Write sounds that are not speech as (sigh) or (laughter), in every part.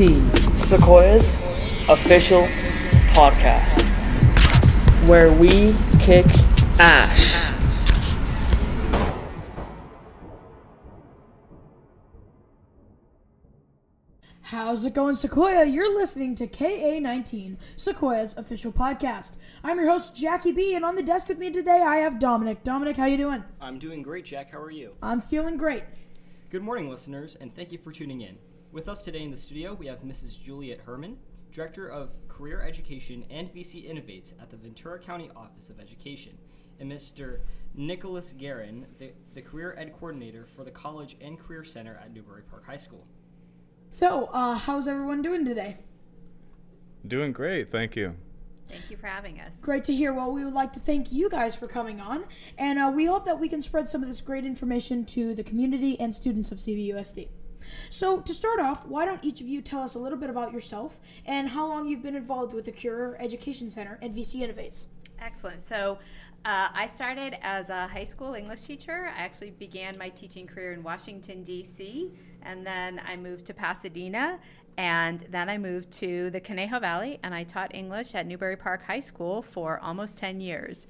KA19 Sequoia's official podcast where we kick ass. How's it going, Sequoia? You're listening to KA19, Sequoia's official podcast. I'm your host, Jackie B, and on the desk with me today, I have Dominic. Dominic, how you doing? I'm doing great, Jack. How are you? I'm feeling great. Good morning, listeners, and thank you for tuning in. With us today in the studio, we have Mrs. Juliette Herman, Director of Career Education and VC Innovates at the Ventura County Office of Education, and Mr. Nicholas Guerin, the, the Career Ed Coordinator for the College and Career Center at Newbury Park High School. So, uh, how's everyone doing today? Doing great, thank you. Thank you for having us. Great to hear. Well, we would like to thank you guys for coming on, and uh, we hope that we can spread some of this great information to the community and students of CVUSD. So, to start off, why don't each of you tell us a little bit about yourself and how long you've been involved with the Career Education Center and VC Innovates? Excellent. So, uh, I started as a high school English teacher. I actually began my teaching career in Washington, D.C., and then I moved to Pasadena, and then I moved to the Conejo Valley, and I taught English at Newbury Park High School for almost 10 years.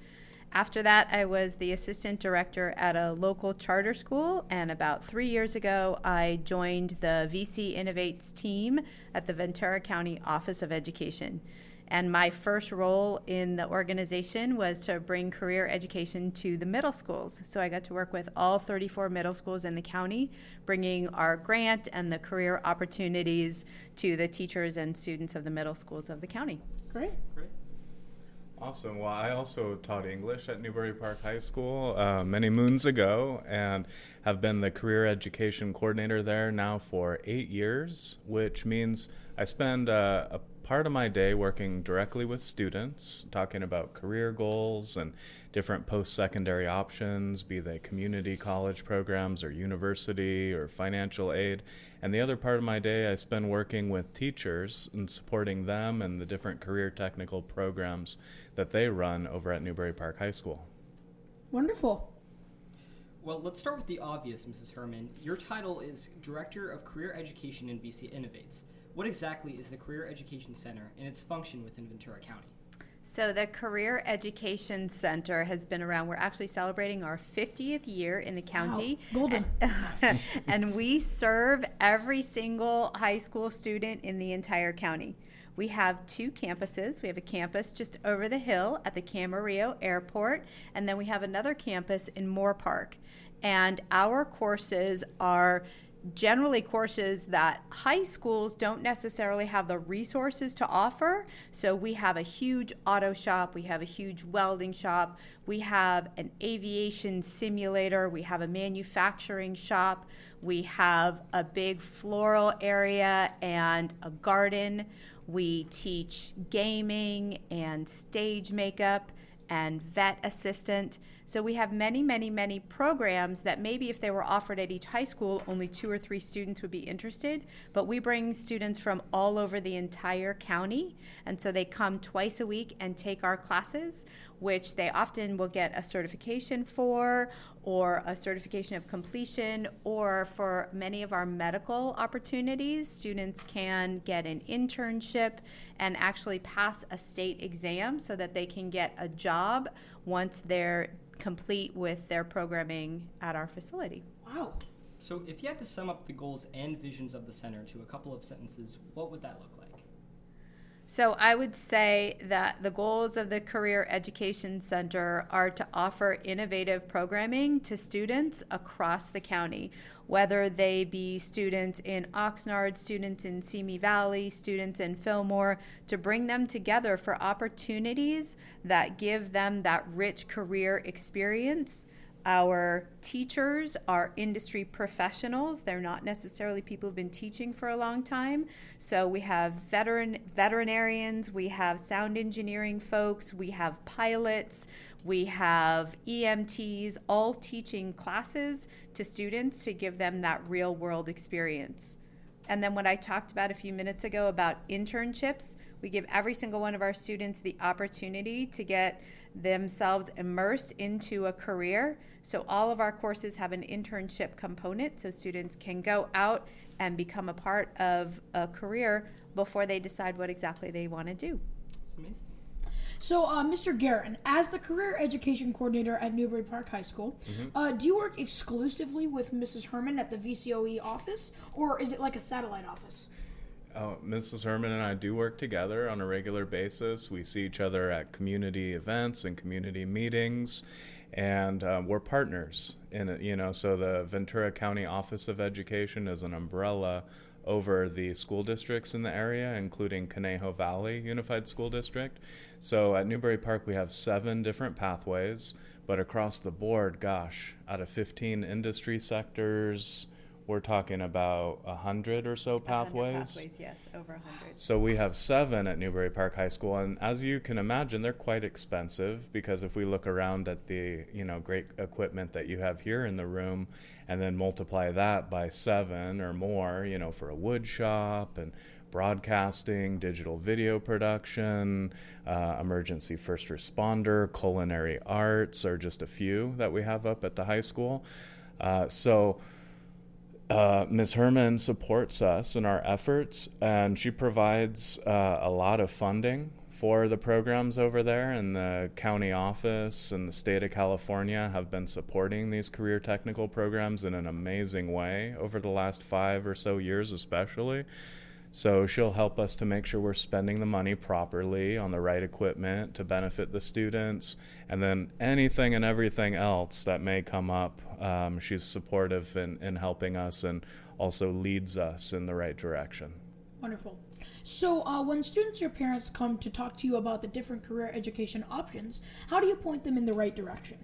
After that, I was the assistant director at a local charter school, and about three years ago, I joined the VC Innovates team at the Ventura County Office of Education. And my first role in the organization was to bring career education to the middle schools. So I got to work with all 34 middle schools in the county, bringing our grant and the career opportunities to the teachers and students of the middle schools of the county. Great. Great. Awesome. Well, I also taught English at Newbury Park High School uh, many moons ago and have been the career education coordinator there now for eight years, which means I spend uh, a part of my day working directly with students, talking about career goals and different post secondary options, be they community college programs or university or financial aid. And the other part of my day I spend working with teachers and supporting them and the different career technical programs that they run over at Newbury Park High School. Wonderful. Well, let's start with the obvious, Mrs. Herman. Your title is Director of Career Education in VC Innovates. What exactly is the Career Education Center and its function within Ventura County? So, the Career Education Center has been around. We're actually celebrating our 50th year in the county. Wow, golden. And, (laughs) and we serve every single high school student in the entire county. We have two campuses. We have a campus just over the hill at the Camarillo Airport, and then we have another campus in Moorpark. And our courses are generally courses that high schools don't necessarily have the resources to offer. So we have a huge auto shop, we have a huge welding shop, we have an aviation simulator, we have a manufacturing shop, we have a big floral area and a garden. We teach gaming and stage makeup and vet assistant. So we have many, many, many programs that maybe if they were offered at each high school, only two or three students would be interested. But we bring students from all over the entire county. And so they come twice a week and take our classes, which they often will get a certification for, or a certification of completion, or for many of our medical opportunities, students can get an internship and actually pass a state exam so that they can get a job once they're complete with their programming at our facility. Wow. So, if you had to sum up the goals and visions of the center to a couple of sentences, what would that look like? So, I would say that the goals of the Career Education Center are to offer innovative programming to students across the county, whether they be students in Oxnard, students in Simi Valley, students in Fillmore, to bring them together for opportunities that give them that rich career experience. Our teachers are industry professionals. They're not necessarily people who've been teaching for a long time. So we have veteran veterinarians, we have sound engineering folks, we have pilots, we have EMTs, all teaching classes to students to give them that real world experience. And then what I talked about a few minutes ago about internships, we give every single one of our students the opportunity to get themselves immersed into a career. So all of our courses have an internship component so students can go out and become a part of a career before they decide what exactly they want to do. It's amazing. So, uh, Mr. Guerin, as the career education coordinator at Newbury Park High School, uh, do you work exclusively with Mrs. Herman at the VCOE office, or is it like a satellite office? Oh, Mrs. Herman and I do work together on a regular basis. We see each other at community events and community meetings, and um, we're partners in it. You know, so the Ventura County Office of Education is an umbrella over the school districts in the area, including Conejo Valley Unified School District. So at Newbury Park, we have seven different pathways, but across the board, gosh, out of 15 industry sectors, we're talking about 100 or so pathways. Pathways, yes, over 100. So we have seven at Newbury Park High School, and as you can imagine, they're quite expensive because if we look around at the you know great equipment that you have here in the room, and then multiply that by seven or more, you know, for a wood shop and broadcasting, digital video production, uh, emergency first responder, culinary arts are just a few that we have up at the high school. Uh, so uh, Ms. Herman supports us in our efforts, and she provides uh, a lot of funding for the programs over there. And the county office and the state of California have been supporting these career technical programs in an amazing way over the last five or so years, especially. So she'll help us to make sure we're spending the money properly on the right equipment to benefit the students, and then anything and everything else that may come up. Um, she's supportive in, in helping us and also leads us in the right direction. Wonderful. So, uh, when students or parents come to talk to you about the different career education options, how do you point them in the right direction?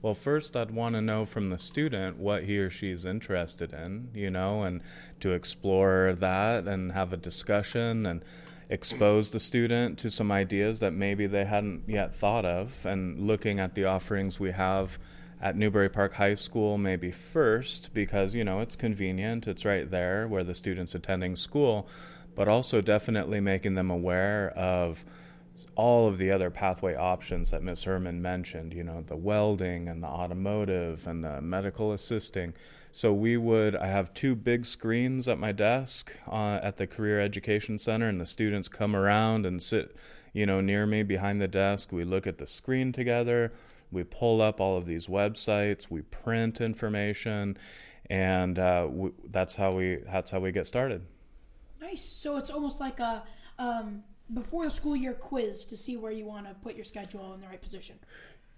Well, first, I'd want to know from the student what he or she is interested in, you know, and to explore that and have a discussion and expose the student to some ideas that maybe they hadn't yet thought of. And looking at the offerings we have at Newbury Park High School, maybe first, because, you know, it's convenient, it's right there where the student's attending school, but also definitely making them aware of all of the other pathway options that Ms. Herman mentioned, you know, the welding and the automotive and the medical assisting. So we would, I have two big screens at my desk uh, at the Career Education Center, and the students come around and sit, you know, near me behind the desk. We look at the screen together. We pull up all of these websites. We print information, and uh, we, that's how we that's how we get started. Nice. So it's almost like a um, before the school year quiz to see where you want to put your schedule in the right position.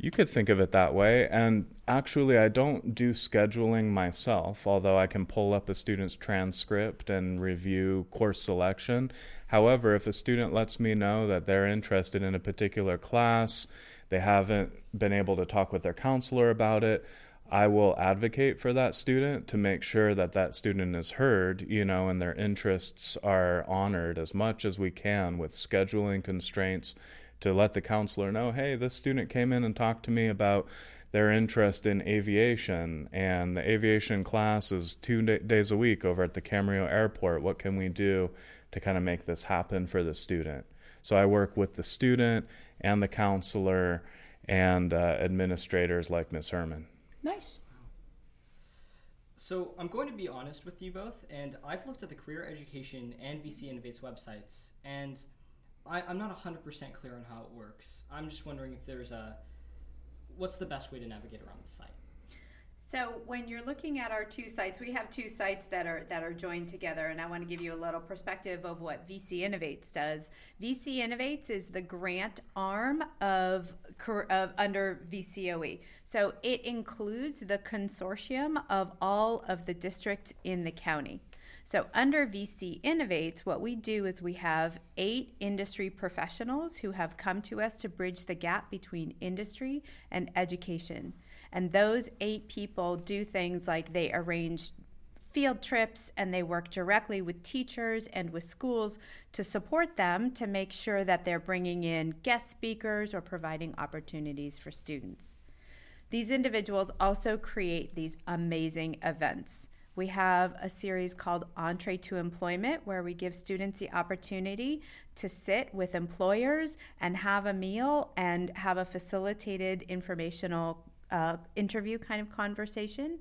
You could think of it that way. And actually, I don't do scheduling myself, although I can pull up a student's transcript and review course selection. However, if a student lets me know that they're interested in a particular class, they haven't been able to talk with their counselor about it, I will advocate for that student to make sure that that student is heard, you know, and their interests are honored as much as we can with scheduling constraints to let the counselor know, hey, this student came in and talked to me about their interest in aviation, and the aviation class is two days a week over at the Camarillo Airport. What can we do to kind of make this happen for the student? So I work with the student and the counselor and uh, administrators like Ms. Herman. Nice. So I'm going to be honest with you both, and I've looked at the Career Education and VC Innovates websites, and I, I'm not 100% clear on how it works. I'm just wondering if there's a what's the best way to navigate around the site. So when you're looking at our two sites, we have two sites that are that are joined together, and I want to give you a little perspective of what VC Innovates does. VC Innovates is the grant arm of, of under VCOE, so it includes the consortium of all of the districts in the county. So, under VC Innovates, what we do is we have eight industry professionals who have come to us to bridge the gap between industry and education. And those eight people do things like they arrange field trips and they work directly with teachers and with schools to support them to make sure that they're bringing in guest speakers or providing opportunities for students. These individuals also create these amazing events. We have a series called Entree to Employment, where we give students the opportunity to sit with employers and have a meal and have a facilitated informational uh, interview kind of conversation.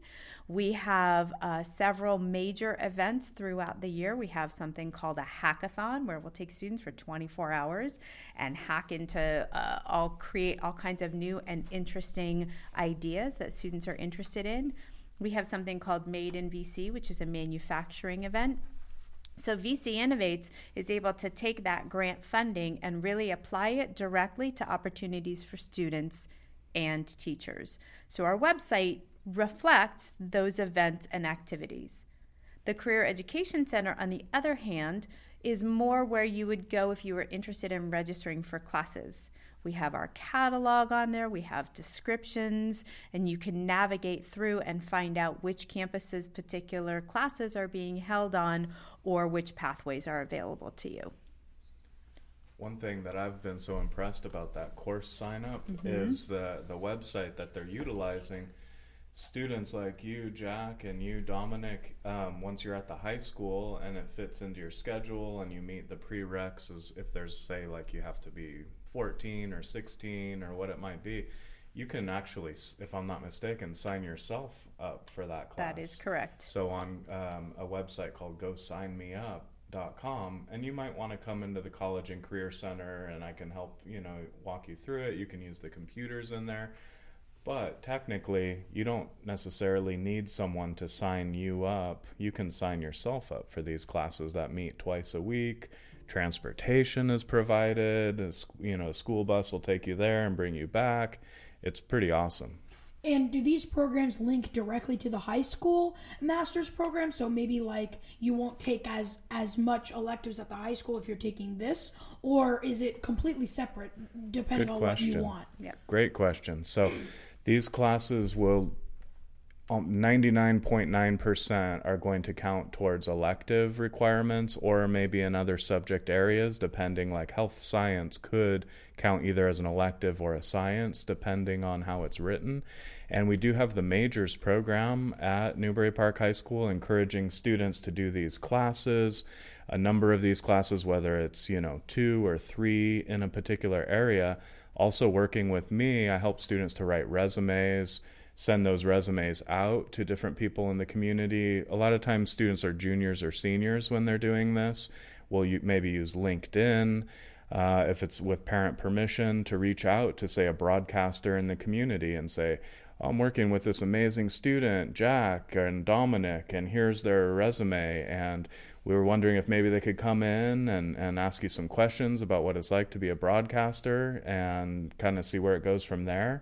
We have uh, several major events throughout the year. We have something called a hackathon where we'll take students for 24 hours and hack into uh, all create all kinds of new and interesting ideas that students are interested in. We have something called Made in VC, which is a manufacturing event. So VC Innovates is able to take that grant funding and really apply it directly to opportunities for students and teachers. So our website reflects those events and activities. The Career Education Center, on the other hand, is more where you would go if you were interested in registering for classes. We have our catalog on there, we have descriptions, and you can navigate through and find out which campuses particular classes are being held on or which pathways are available to you. One thing that I've been so impressed about that course sign up is the, the website that they're utilizing. Students like you, Jack, and you, Dominic, um, once you're at the high school and it fits into your schedule and you meet the prereqs, as if there's, say, like you have to be 14 or 16 or what it might be, you can actually, if I'm not mistaken, sign yourself up for that class. That is correct. So on um, a website called GoSignMeUp.com, and you might want to come into the College and Career Center, and I can help you know walk you through it. You can use the computers in there, but technically, you don't necessarily need someone to sign you up. You can sign yourself up for these classes that meet twice a week. Transportation is provided. You know, a school bus will take you there and bring you back. It's pretty awesome. And do these programs link directly to the high school master's program? So maybe like you won't take as as much electives at the high school if you're taking this, or is it completely separate depending Good on question. what you want? Yeah. Great question. So these classes will Um, 99.9% are going to count towards elective requirements or maybe in other subject areas depending like health science could count either as an elective or a science depending on how it's written. And we do have the majors program at newbury park high school encouraging students to do these classes. A number of these classes whether it's you know two or three in a particular area also working with me i help students to write resumes send those resumes out to different people in the community. A lot of times, students are juniors or seniors when they're doing this. We'll maybe use LinkedIn. Uh, if it's with parent permission, to reach out to, say, a broadcaster in the community and say, I'm working with this amazing student, Jack and Dominic, and here's their resume. And we were wondering if maybe they could come in and, and ask you some questions about what it's like to be a broadcaster and kind of see where it goes from there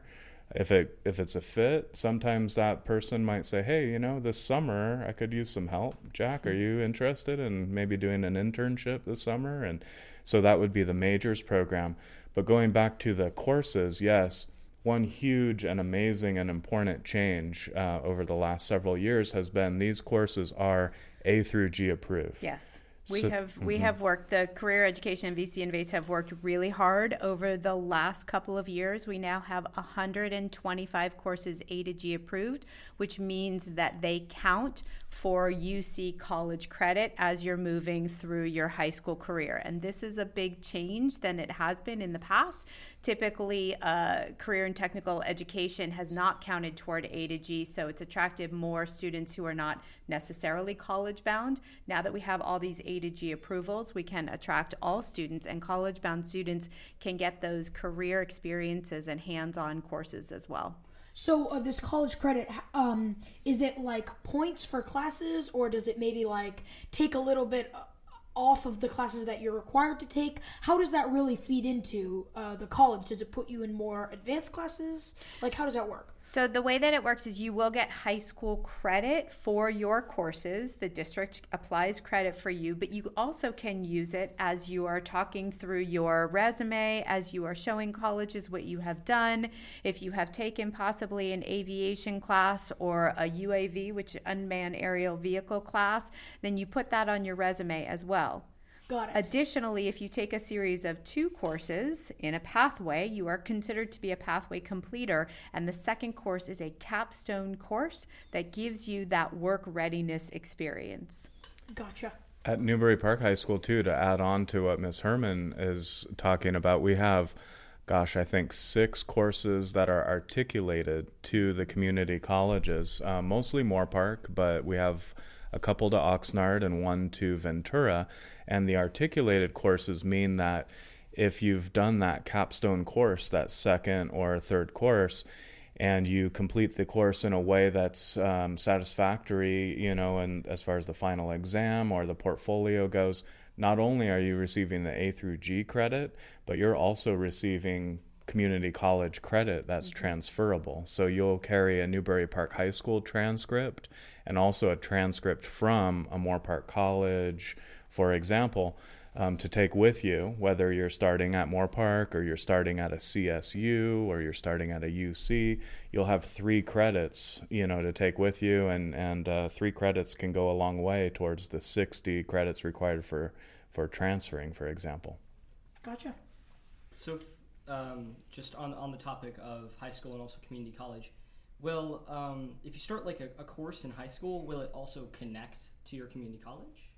if it if it's a fit sometimes that person might say hey you know this summer i could use some help. Jack are you interested in maybe doing an internship this summer? And so that would be the majors program. But going back to the courses yes one huge and amazing and important change uh, over the last several years has been these courses are a through g approved. Yes. We So- have we mm-hmm. have worked the career education and VC Innovates have worked really hard over the last couple of years. We now have 125 courses A to G approved, which means that they count for UC college credit as you're moving through your high school career. And this is a big change than it has been in the past. Typically, uh, career and technical education has not counted toward A to G, so it's attracted more students who are not necessarily college bound. Now that we have all these A to G approvals, we can attract all students, and college bound students can get those career experiences and hands on courses as well. So uh, this college credit, um, is it like points for classes, or does it maybe like take a little bit uh, off of the classes that you're required to take? How does that really feed into uh, the college? Does it put you in more advanced classes? Like, how does that work? So the way that it works is you will get high school credit for your courses. The district applies credit for you, but you also can use it as you are talking through your resume, as you are showing colleges what you have done. If you have taken possibly an aviation class or a UAV, which unmanned aerial vehicle class, then you put that on your resume as well. Got it. Additionally, if you take a series of two courses in a pathway, you are considered to be a pathway completer. And the second course is a capstone course that gives you that work readiness experience. gotcha. At Newbury Park High School, too, to add on to what Miss Herman is talking about, we have gosh, I think six courses that are articulated to the community colleges, uh, mostly Moorpark, but we have a couple to Oxnard and one to Ventura. And the articulated courses mean that if you've done that capstone course, that second or third course, and you complete the course in a way that's um, satisfactory, you know, and as far as the final exam or the portfolio goes, not only are you receiving the A through G credit, but you're also receiving community college credit that's mm-hmm. transferable. So you'll carry a Newbury Park High School transcript and also a transcript from a Moorpark College, for example um, to take with you, whether you're starting at Moorpark or you're starting at a CSU or you're starting at a UC. You'll have three credits, you know, to take with you, and and uh, three credits can go a long way towards the 60 credits required for for transferring, for example. Gotcha. So, um, just on on the topic of high school and also community college, will um, if you start like a, a course in high school, will it also connect to your community college?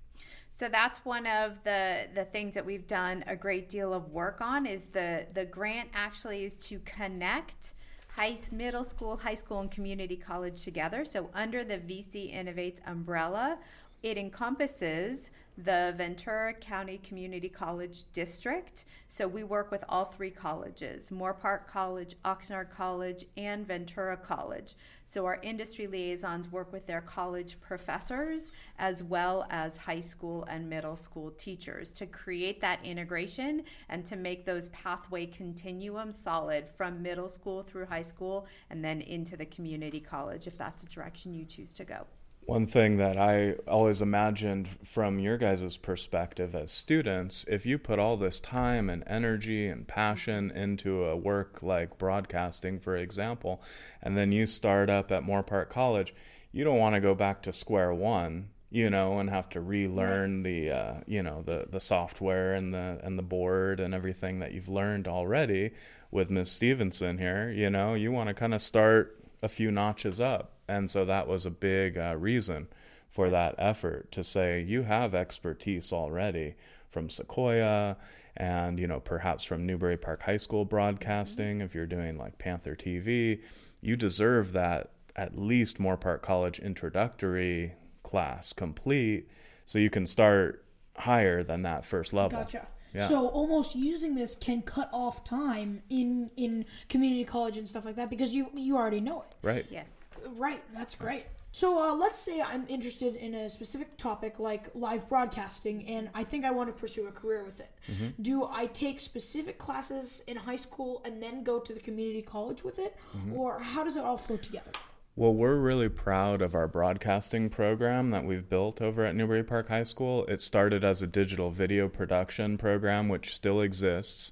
So that's one of the the things that we've done a great deal of work on is the the grant actually is to connect high middle school, high school and community college together. So under the VC Innovates umbrella, it encompasses the Ventura County Community College District. So we work with all three colleges Moorpark College, Oxnard College, and Ventura College. So our industry liaisons work with their college professors as well as high school and middle school teachers to create that integration and to make those pathway continuum solid from middle school through high school and then into the community college if that's a direction you choose to go. One thing that I always imagined from your guys' perspective as students, if you put all this time and energy and passion into a work like broadcasting, for example, and then you start up at Moorpark College, you don't want to go back to square one you know, and have to relearn the uh, you know the the software and the and the board and everything that you've learned already with Miss Stevenson here. You know, you want to kind of start a few notches up. And so that was a big uh, reason for that effort to say you have expertise already from Sequoia and you know perhaps from Newbury Park High School broadcasting mm-hmm. if you're doing like Panther TV you deserve that at least Moorpark College introductory class complete so you can start higher than that first level. Gotcha. Yeah. So almost using this can cut off time in in community college and stuff like that because you you already know it. Right. Yes. Right. That's great. So uh, let's say I'm interested in a specific topic like live broadcasting, and I think I want to pursue a career with it. Mm-hmm. Do I take specific classes in high school and then go to the community college with it, mm-hmm. or how does it all flow together? Well, we're really proud of our broadcasting program that we've built over at Newbury Park High School. It started as a digital video production program, which still exists.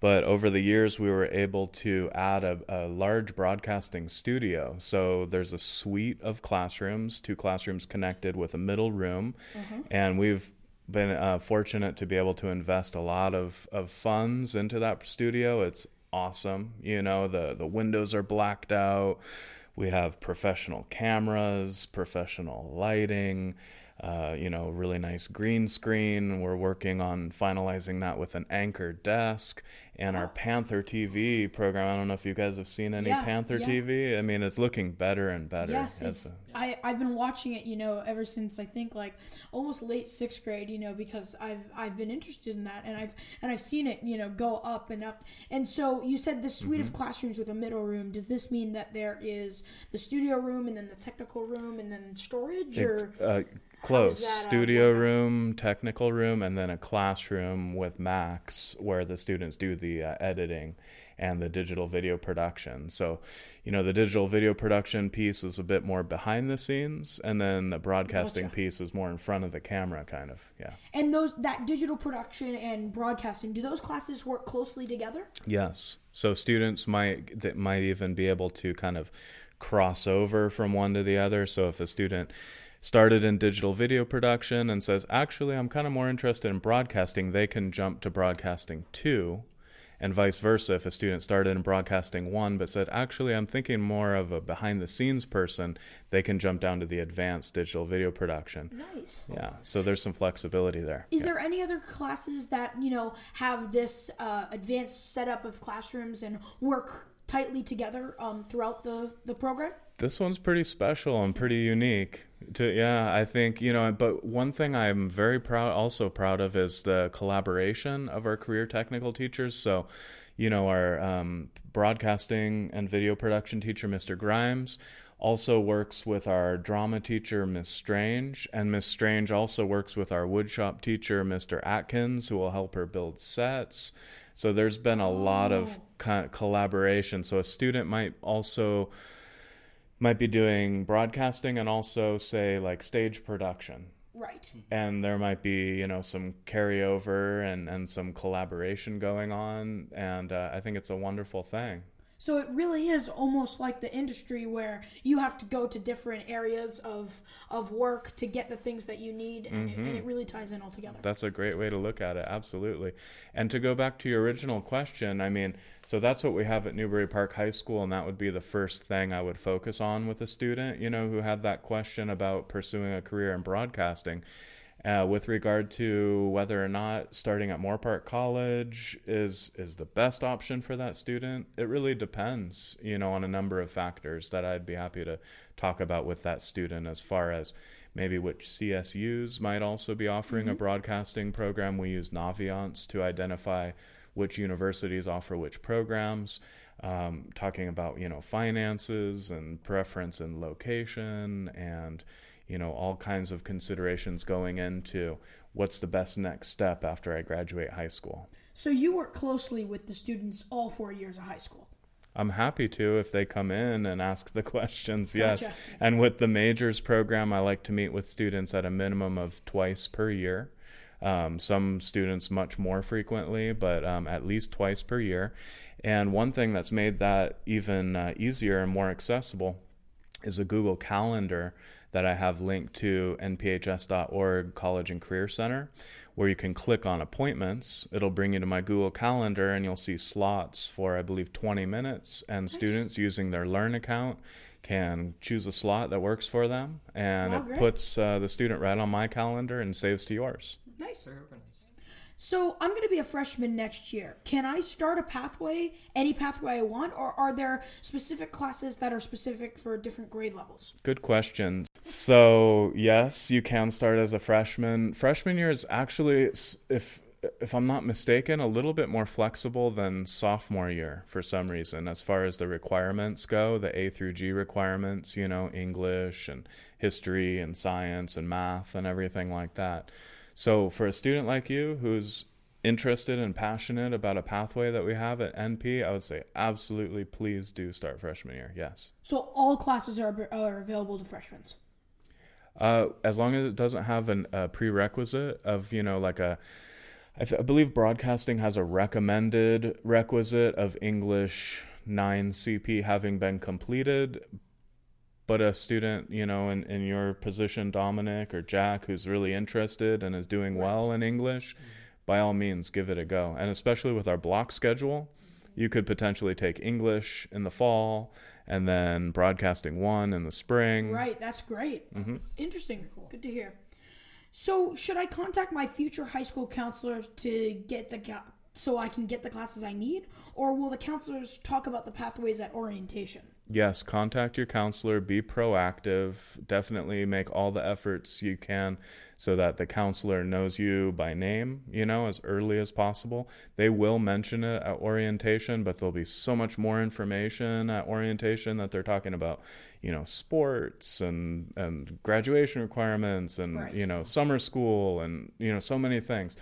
But over the years, we were able to add a, a large broadcasting studio. So there's a suite of classrooms, two classrooms connected with a middle room. Mm-hmm. And we've been uh, fortunate to be able to invest a lot of, of funds into that studio. It's awesome. You know, the, the windows are blacked out we have professional cameras, professional lighting, uh, you know, really nice green screen. We're working on finalizing that with an anchor desk and our Panther TV program. I don't know if you guys have seen any yeah, Panther yeah. TV. I mean, it's looking better and better. Yes, it's, a, I I've been watching it, you know, ever since I think like almost late sixth grade, you know, because I've I've been interested in that and I've and I've seen it, you know, go up and up. And so you said the suite mm-hmm. of classrooms with a middle room. Does this mean that there is the studio room and then the technical room and then storage or? Uh, close. Studio room technical room and then a classroom with Macs where the students do the uh, editing and the digital video production. So you know the digital video production piece is a bit more behind the scenes and then the broadcasting gotcha. piece is more in front of the camera kind of yeah. And those that digital production and broadcasting do those classes work closely together? Yes. So students might that might even be able to kind of cross over from one to the other. So if a student started in digital video production and says, actually, I'm kind of more interested in broadcasting, they can jump to broadcasting too. and vice versa. If a student started in broadcasting one but said, actually, I'm thinking more of a behind the scenes person, they can jump down to the advanced digital video production. Nice. Yeah, so there's some flexibility there. Is Yeah. there any other classes that you know have this uh, advanced setup of classrooms and work tightly together um, throughout the the program? This one's pretty special and pretty unique. To yeah, I think you know. But one thing I'm very proud, also proud of, is the collaboration of our career technical teachers. So, you know, our um, broadcasting and video production teacher, Mr. Grimes, also works with our drama teacher, Miss Strange, and Miss Strange also works with our woodshop teacher, Mr. Atkins, who will help her build sets. So there's been a lot of of collaboration. So a student might also might be doing broadcasting and also say like stage production. Right. and there might be you know some carryover and and some collaboration going on. And uh, i think it's a wonderful thing So it really is almost like the industry where you have to go to different areas of of work to get the things that you need, and, it, and it mm-hmm. really ties in all together. that's a great way to look at it absolutely. And to go back to your original question i mean so that's what we have at newbury park high school and that would be the first thing i would focus on with a student you know who had that question about pursuing a career in broadcasting uh, with regard to whether or not starting at Moorpark College is is the best option for that student, it really depends, you know, on a number of factors that I'd be happy to talk about with that student as far as maybe which CSUs might also be offering a broadcasting program. We use Naviance to identify which universities offer which programs. Um, talking about you know finances and preference and location and you know all kinds of considerations going into what's the best next step after I graduate high school. So you work closely with the students all four years of high school. I'm happy to if they come in and ask the (laughs) questions. Yes. Gotcha. And with the majors program, I like to meet with students at a minimum of twice per year. Um, some students much more frequently, but um, at least twice per year. And one thing that's made that even uh, easier and more accessible is a Google Calendar that I have linked to nphs.org College and Career Center, where you can click on appointments. It'll bring you to my Google Calendar, and you'll see slots for, I believe, 20 minutes. And students using their Learn account can choose a slot that works for them, and Wow, it puts uh, the student right on my calendar and saves to yours. Nice. So I'm going to be a freshman next year. Can I start a pathway, any pathway I want, or are there specific classes that are specific for different grade levels? Good question. So yes, you can start as a freshman. Freshman year is actually, if if I'm not mistaken, a little bit more flexible than sophomore year for some reason, as far as the requirements go, the A through G requirements. You know, English and history and science and math and everything like that. So for a student like you who's interested and passionate about a pathway that we have at NP, I would say absolutely please do start freshman year. Yes. So all classes are, are available to freshmen. Uh, as long as it doesn't have an, a prerequisite of, you know, like a, I, th- I believe broadcasting has a recommended requisite of English 9 CP having been completed. But a student, you know, in, in your position, Dominic or Jack, who's really interested and is doing well in English, by all means, give it a go. And especially with our block schedule, you could potentially take English in the fall and then broadcasting one in the spring. Right, that's great. Mm-hmm. Interesting. Cool. Good to hear. So, should I contact my future high school counselor to get the so I can get the classes I need, or will the counselors talk about the pathways at orientation? Yes, contact your counselor, be proactive, definitely make all the efforts you can so that the counselor knows you by name, you know, as early as possible. They will mention it at orientation, but there'll be so much more information at orientation that they're talking about, you know, sports and and graduation requirements and Right. you know, summer school and you know, so many things.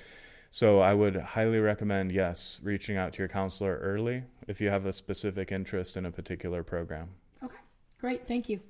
So I would highly recommend yes, reaching out to your counselor early if you have a specific interest in a particular program. Okay, great. Thank you.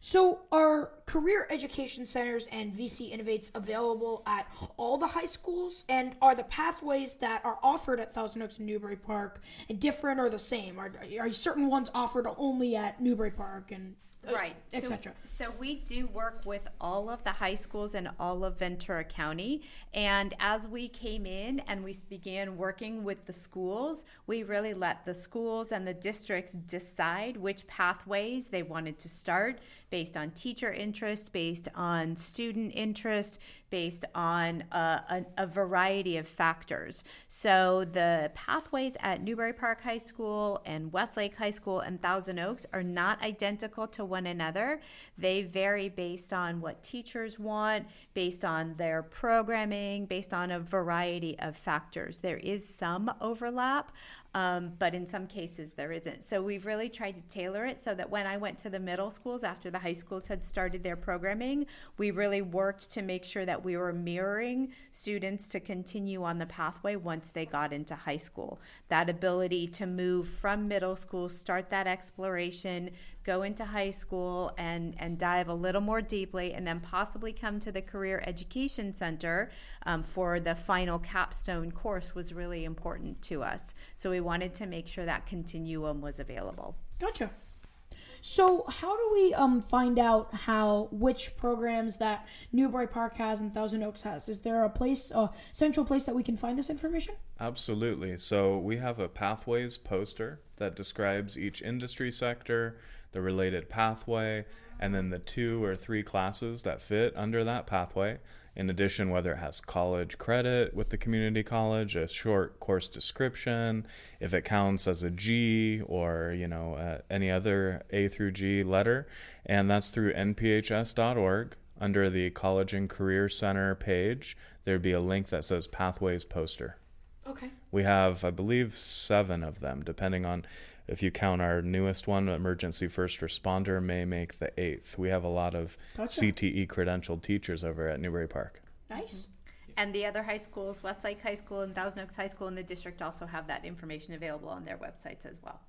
So, are career education centers and VC Innovates available at all the high schools? And are the pathways that are offered at Thousand Oaks and Newbury Park different or the same? Are, are certain ones offered only at Newbury Park? And uh, Right. So, etc. so we do work with all of the high schools in all of Ventura County. And as we came in and we began working with the schools, we really let the schools and the districts decide which pathways they wanted to start based on teacher interest, based on student interest, based on uh, a, a variety of factors. So the pathways at Newbury Park High School and Westlake High School and Thousand Oaks are not identical to one another. They vary based on what teachers want, based on their programming, based on a variety of factors. There is some overlap, um, but in some cases there isn't. So we've really tried to tailor it so that when I went to the middle schools after the high schools had started their programming, we really worked to make sure that we were mirroring students to continue on the pathway once they got into high school. That ability to move from middle school, start that exploration, go into high school and, and dive a little more deeply, and then possibly come to the Career Education Center um, for the final capstone course was really important to us. So we wanted to make sure that continuum was available. Gotcha. So, how do we um, find out how which programs that Newbury Park has and Thousand Oaks has? Is there a place, a central place that we can find this information? Absolutely. So we have a pathways poster that describes each industry sector, the related pathway, and then the two or three classes that fit under that pathway. In addition, whether it has college credit with the community college, a short course description, if it counts as a G or you know uh, any other A through G letter, and that's through nphs.org under the College and Career Center page. There'd be a link that says Pathways poster. Okay. We have, I believe, seven of them, depending on if you count our newest one, Emergency First Responder, may make the eighth. We have a lot of Gotcha. CTE credentialed teachers over at Newbury Park. Nice. And the other high schools, Westlake High School and Thousand Oaks High School in the district also have that information available on their websites as well.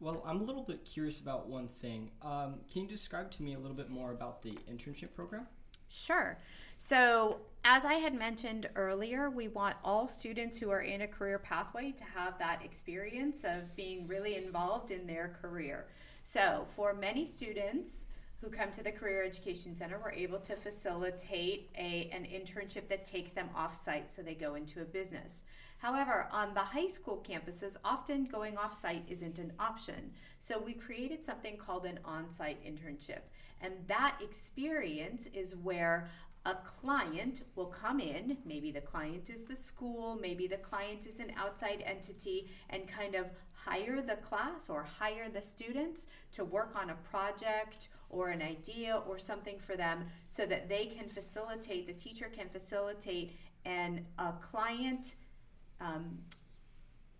Well, I'm a little bit curious about one thing. Um, can you describe to me a little bit more about the internship program? Sure. So, as I had mentioned earlier, we want all students who are in a career pathway to have that experience of being really involved in their career. So, for many students who come to the Career Education Center, we're able to facilitate a, an internship that takes them off site so they go into a business. However, on the high school campuses, often going off site isn't an option. So, we created something called an on site internship. And that experience is where a client will come in, maybe the client is the school, maybe the client is an outside entity, and kind of hire the class or hire the students to work on a project or an idea or something for them so that they can facilitate, the teacher can facilitate and a client um,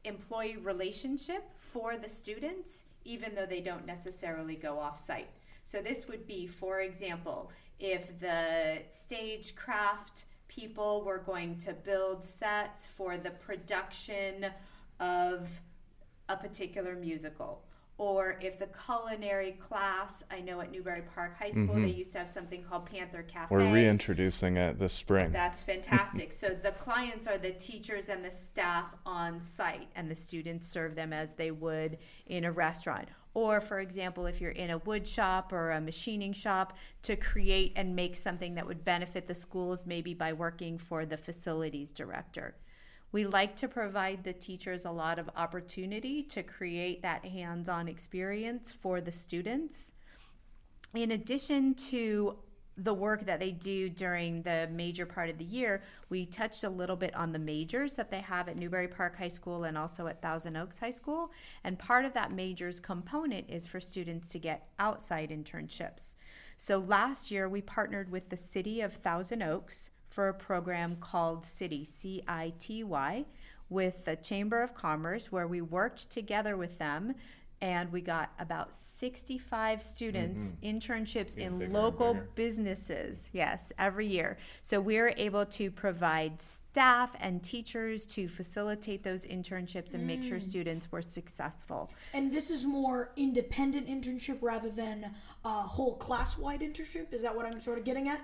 employee relationship for the students, even though they don't necessarily go off site. So, this would be, for example, if the stagecraft people were going to build sets for the production of a particular musical. Or if the culinary class, I know at Newbury Park High School, mm-hmm. they used to have something called Panther Cafe. We're reintroducing it this spring. That's fantastic. so the clients are the teachers and the staff on site, and the students serve them as they would in a restaurant. Or, for example, if you're in a wood shop or a machining shop, to create and make something that would benefit the schools, maybe by working for the facilities director. We like to provide the teachers a lot of opportunity to create that hands on experience for the students. In addition to the work that they do during the major part of the year, we touched a little bit on the majors that they have at Newbury Park High School and also at Thousand Oaks High School. And part of that majors component is for students to get outside internships. So last year, we partnered with the city of Thousand Oaks for a program called City, C I T Y, with the Chamber of Commerce, where we worked together with them and we got about 65 students internships Getting in local businesses yes every year. So we're able to provide staff and teachers to facilitate those internships and make sure mm. students were successful. And this is more independent internship rather than a whole class wide internship. Is that what I'm sort of getting at?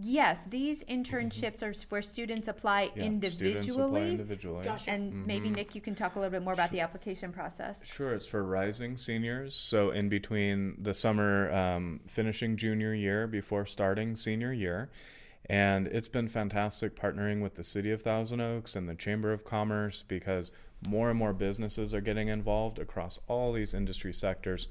Yes, these internships are where students apply Yeah, individually. Students apply individually. Gotcha. And maybe Nick, you can talk a little bit more about the application process. Sure, it's for rising seniors. So, in between the summer um, finishing junior year before starting senior year. And it's been fantastic partnering with the City of Thousand Oaks and the Chamber of Commerce because more and more businesses are getting involved across all these industry sectors.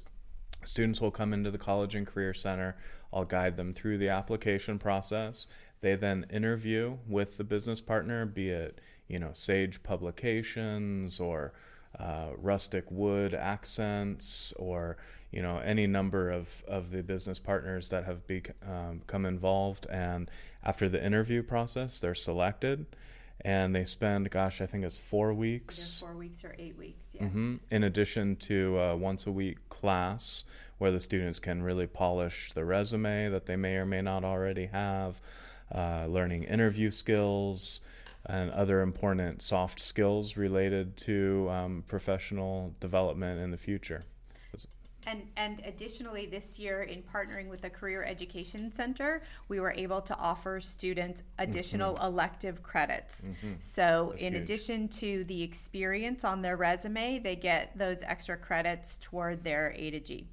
Students will come into the College and Career Center. I'll guide them through the application process. They then interview with the business partner, be it you know Sage Publications or uh, Rustic Wood Accents or you know any number of, of the business partners that have bec- um, become involved. And after the interview process, they're selected, and they spend gosh I think it's four weeks Either four weeks or eight weeks. Yes. hmm In addition to a once a week class where the students can really polish the resume that they may or may not already have, uh, learning interview skills and other important soft skills related to um, professional development in the future. And, and additionally, this year, in partnering with the Career Education Center, we were able to offer students additional elective credits. So, Mm-hmm. That's in huge. addition to the experience on their resume, they get those extra credits toward their A to G.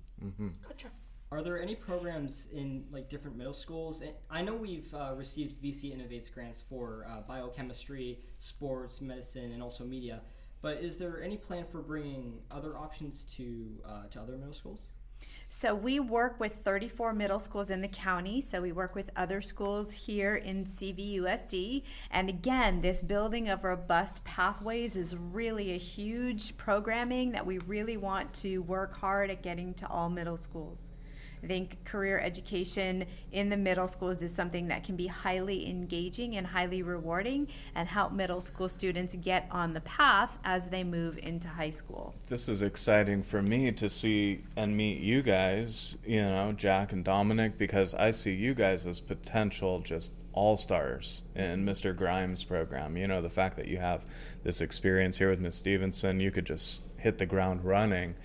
Gotcha. Are there any programs in like different middle schools? I know we've uh, received VC Innovates grants for uh, biochemistry, sports, medicine, and also media. But is there any plan for bringing other options to uh, to other middle schools? So we work with 34 middle schools in the county. So we work with other schools here in CVUSD. And again, this building of robust pathways is really a huge programming that we really want to work hard at getting to all middle schools. I think career education in the middle schools is something that can be highly engaging and highly rewarding and help middle school students get on the path as they move into high school. this is exciting for me to see and meet you guys, you know, Jack and Dominic, because I see you guys as potential just all stars in Mr. Grimes' program. You know, the fact that you have this experience here with Miss Stevenson, you could just hit the ground running.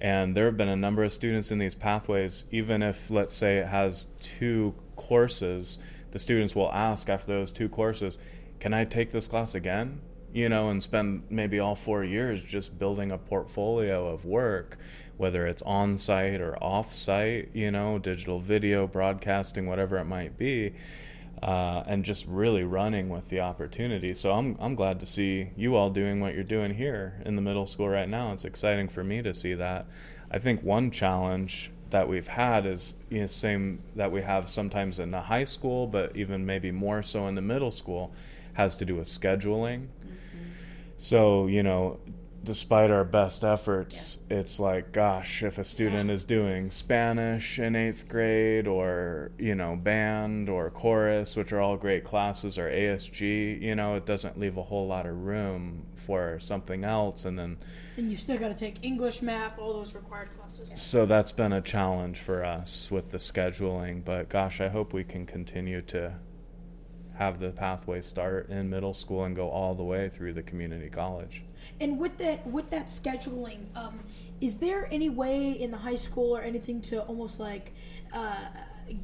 And there have been a number of students in these pathways, even if, let's say, it has two courses, the students will ask after those two courses, Can I take this class again? you know, and spend maybe all four years just building a portfolio of work, whether it's on site or off site, you know, digital video, broadcasting, whatever it might be, uh, and just really running with the opportunity. So I'm, I'm glad to see you all doing what you're doing here in the middle school right now. It's exciting for me to see that. I think one challenge that we've had is you know, same that we have sometimes in the high school, but even maybe more so in the middle school, has to do with scheduling. So, you know, despite our best efforts, it's like, gosh, if a student is doing Spanish in eighth grade or, you know, band or chorus, which are all great classes, or ASG, you know, it doesn't leave a whole lot of room for something else. And then, Then you still got to take English, math, all those required classes. so that's been a challenge for us with the scheduling. But gosh, I hope we can continue to have the pathway start in middle school and go all the way through the community college. And with that, with that scheduling, um, is there any way in the high school or anything to almost like uh,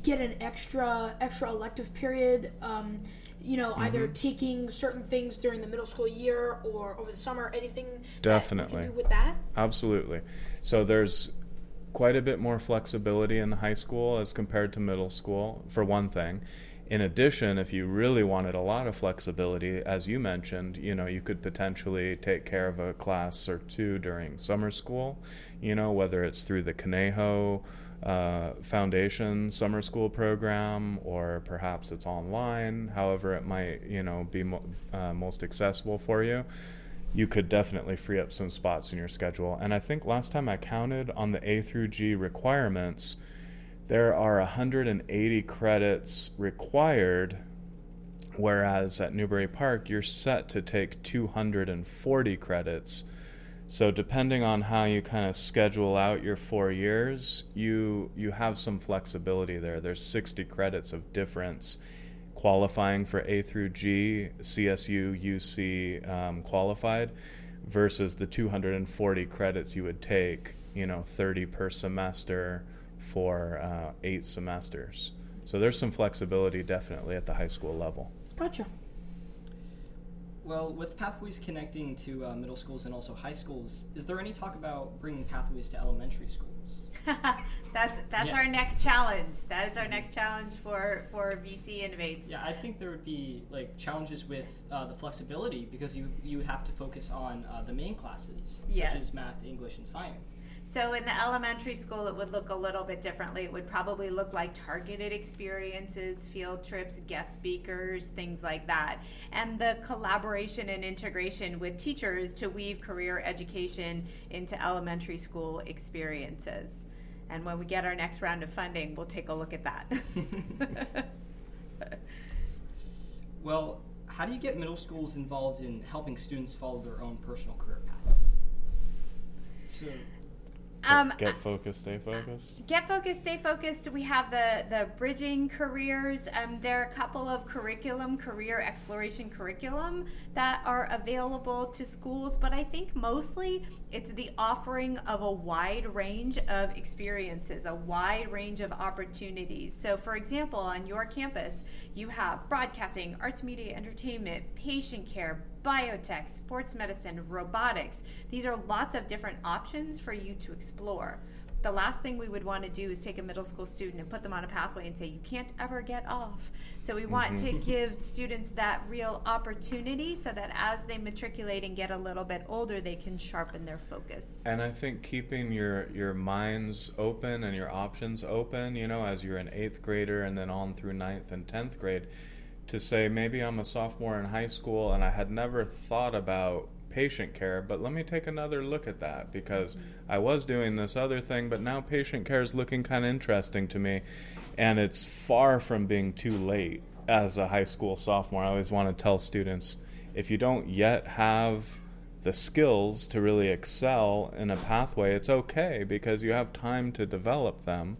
get an extra extra elective period? Um, you know, either Mm-hmm. taking certain things during the middle school year or over the summer. Anything Definitely. do with that? Absolutely. So there's quite a bit more flexibility in the high school as compared to middle school, for one thing. In addition, if you really wanted a lot of flexibility, as you mentioned, you know, you could potentially take care of a class or two during summer school, you know, whether it's through the Conejo uh, Foundation summer school program or perhaps it's online, however it might, you know, be mo- uh, most accessible for you you could definitely free up some spots in your schedule. And I think last time I counted on the A through G requirements, there are 180 credits required, whereas at Newbury Park, you're set to take 240 credits. So depending on how you kind of schedule out your four years, you you have some flexibility there. There's 60 credits of difference qualifying for A through G, CSU, UC um, qualified, versus the 240 credits you would take, you know, 30 per semester for uh, eight semesters. So there's some flexibility definitely at the high school level. Gotcha. Well, with pathways connecting to uh, middle schools and also high schools, is there any talk about bringing pathways to elementary schools? (laughs) that's that's Yeah. our next challenge. That is our next challenge for for VC Innovates. Yeah, I think there would be like challenges with uh, the flexibility because you you would have to focus on uh, the main classes such Yes. as math, English, and science. So in the elementary school, it would look a little bit differently. It would probably look like targeted experiences, field trips, guest speakers, things like that. And the collaboration and integration with teachers to weave career education into elementary school experiences. And when we get our next round of funding, we'll take a look at that. (laughs) Well, how do you get middle schools involved in helping students follow their own personal career paths? So, um, Get focused, stay focused. Get focused, stay focused. We have the the bridging careers. Um, there are a couple of curriculum, career exploration curriculum that are available to schools, but I think mostly it's the offering of a wide range of experiences, a wide range of opportunities. So, for example, on your campus, you have broadcasting, arts, media, entertainment, patient care, biotech, sports medicine, robotics. These are lots of different options for you to explore. The last thing we would want to do is take a middle school student and put them on a pathway and say, you can't ever get off. So we want to mm-hmm. give students that real opportunity so that as they matriculate and get a little bit older, they can sharpen their focus. And I think keeping your your minds open and your options open, you know, as you're an eighth grader and then on through ninth and tenth grade, to say maybe I'm a sophomore in high school and I had never thought about patient care, but let me take another look at that because I was doing this other thing, but now patient care is looking kind of interesting to me, and it's far from being too late as a high school sophomore. I always want to tell students if you don't yet have the skills to really excel in a pathway, it's okay because you have time to develop them,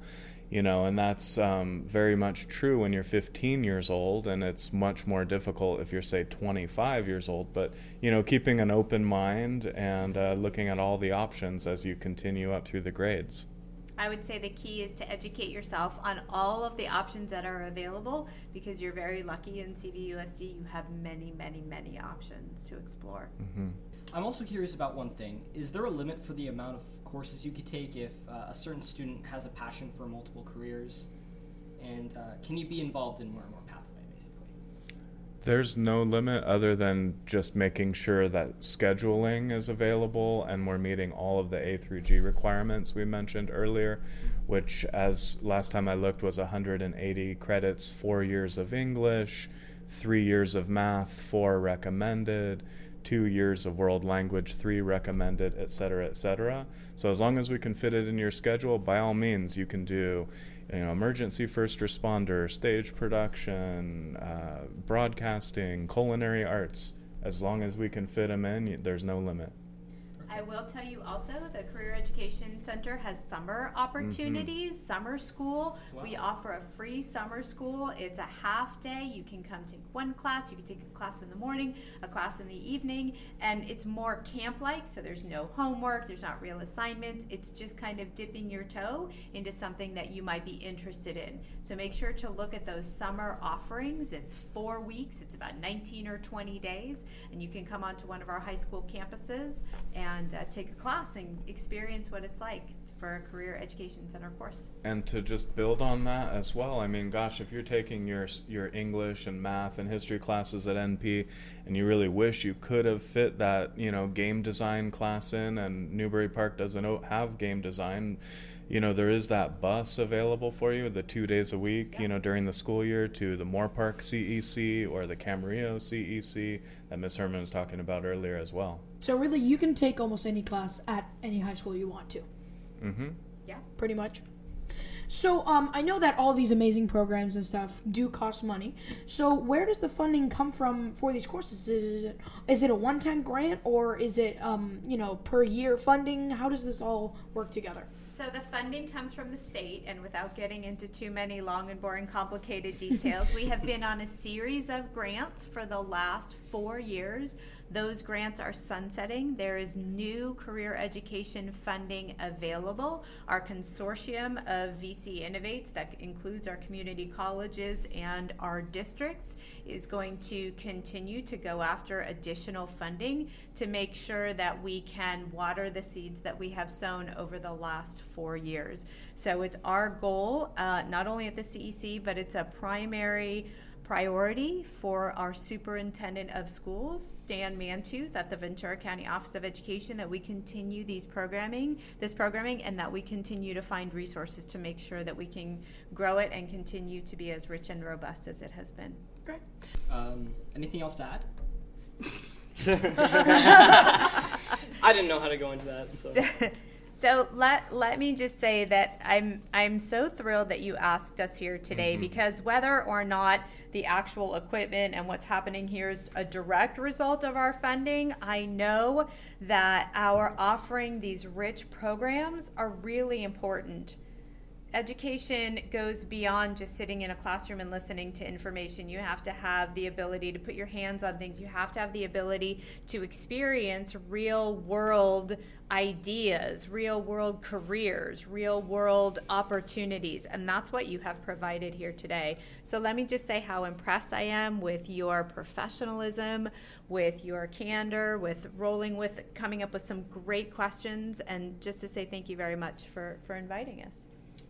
you know, and that's um, very much true when you're 15 years old, and it's much more difficult if you're, say, 25 years old. But, you know, keeping an open mind and uh, looking at all the options as you continue up through the grades. I would say the key is to educate yourself on all of the options that are available because you're very lucky in CVUSD. You have many, many, many options to explore. I'm also curious about one thing. Is there a limit for the amount of courses you could take if uh, a certain student has a passion for multiple careers? And uh, can you be involved in more and more pathway, basically? There's no limit other than just making sure that scheduling is available and we're meeting all of the A through G requirements we mentioned earlier, which, as last time I looked, was 180 credits, four years of English, three years of math, four recommended, two years of world language, three recommended, et cetera, et cetera. So as long as we can fit it in your schedule, by all means, you can do you know, emergency first responder, stage production, uh, broadcasting, culinary arts. As long as we can fit them in, there's no limit. I will tell you also the Career Education Center has summer opportunities, mm-hmm. summer school. We offer a free summer school. It's a half day. You can come take one class, you can take a class in the morning, a class in the evening, and it's more camp like, so there's no homework, there's not real assignments. It's just kind of dipping your toe into something that you might be interested in. So make sure to look at those summer offerings. It's four weeks, it's about 19 or 20 days, and you can come onto one of our high school campuses and uh, take a class and experience what it's like for a career education center course. And to just build on that as well, I mean, gosh, if you're taking your your English and math and history classes at NP, and you really wish you could have fit that you know game design class in, and Newbury Park doesn't have game design, you know there is that bus available for you the two days a week, you know during the school year to the Moorpark CEC or the Camarillo CEC that Miss Herman was talking about earlier as well. So really, you can take almost any class at any high school you want to, Mm-hmm. Yeah. pretty much. So um, I know that all these amazing programs and stuff do cost money. So where does the funding come from for these courses? Is it is it a one-time grant or is it um, you know per year funding? How does this all work together? So the funding comes from the state, and without getting into too many long and boring, complicated details, we have (laughs) been on a series of grants for the last four years Those grants are sunsetting. There is new career education funding available. Our consortium of VC Innovates, that includes our community colleges and our districts, is going to continue to go after additional funding to make sure that we can water the seeds that we have sown over the last four years. So it's our goal, uh, not only at the CEC, but it's a primary priority for our superintendent of schools, Stan Mantooth at the Ventura County Office of Education, that we continue these programming, this programming, and that we continue to find resources to make sure that we can grow it and continue to be as rich and robust as it has been. Great. Um, anything else to add? (laughs) (laughs) I didn't know how to go into that. So. (laughs) So let let me just say that I'm I'm so thrilled that you asked us here today Mm-hmm. because whether or not the actual equipment and what's happening here is a direct result of our funding, I know that our offering these rich programs are really important. Education goes beyond just sitting in a classroom and listening to information. You have to have the ability to put your hands on things. You have to have the ability to experience real world ideas, real world careers, real world opportunities. And that's what you have provided here today. So let me just say how impressed I am with your professionalism, with your candor, with rolling with coming up with some great questions, and just to say thank you very much for, for inviting us.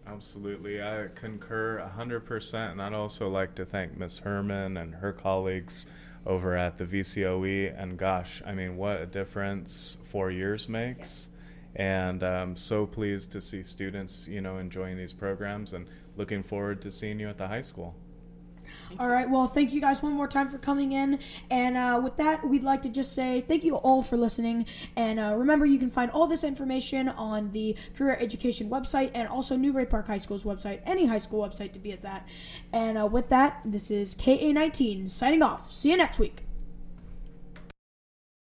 Absolutely. I concur 100%. And I'd also like to thank Ms. Herman and her colleagues over at the VCOE. And gosh, I mean, what a difference four years makes. And I'm so pleased to see students, you know, enjoying these programs and looking forward to seeing you at the high school. All right. Well, thank you guys one more time for coming in. And uh, with that, we'd like to just say thank you all for listening. And uh, remember, you can find all this information on the Career Education website and also Newbury Park High School's website, any high school website to be at that. And uh, with that, this is KA19 signing off. See you next week.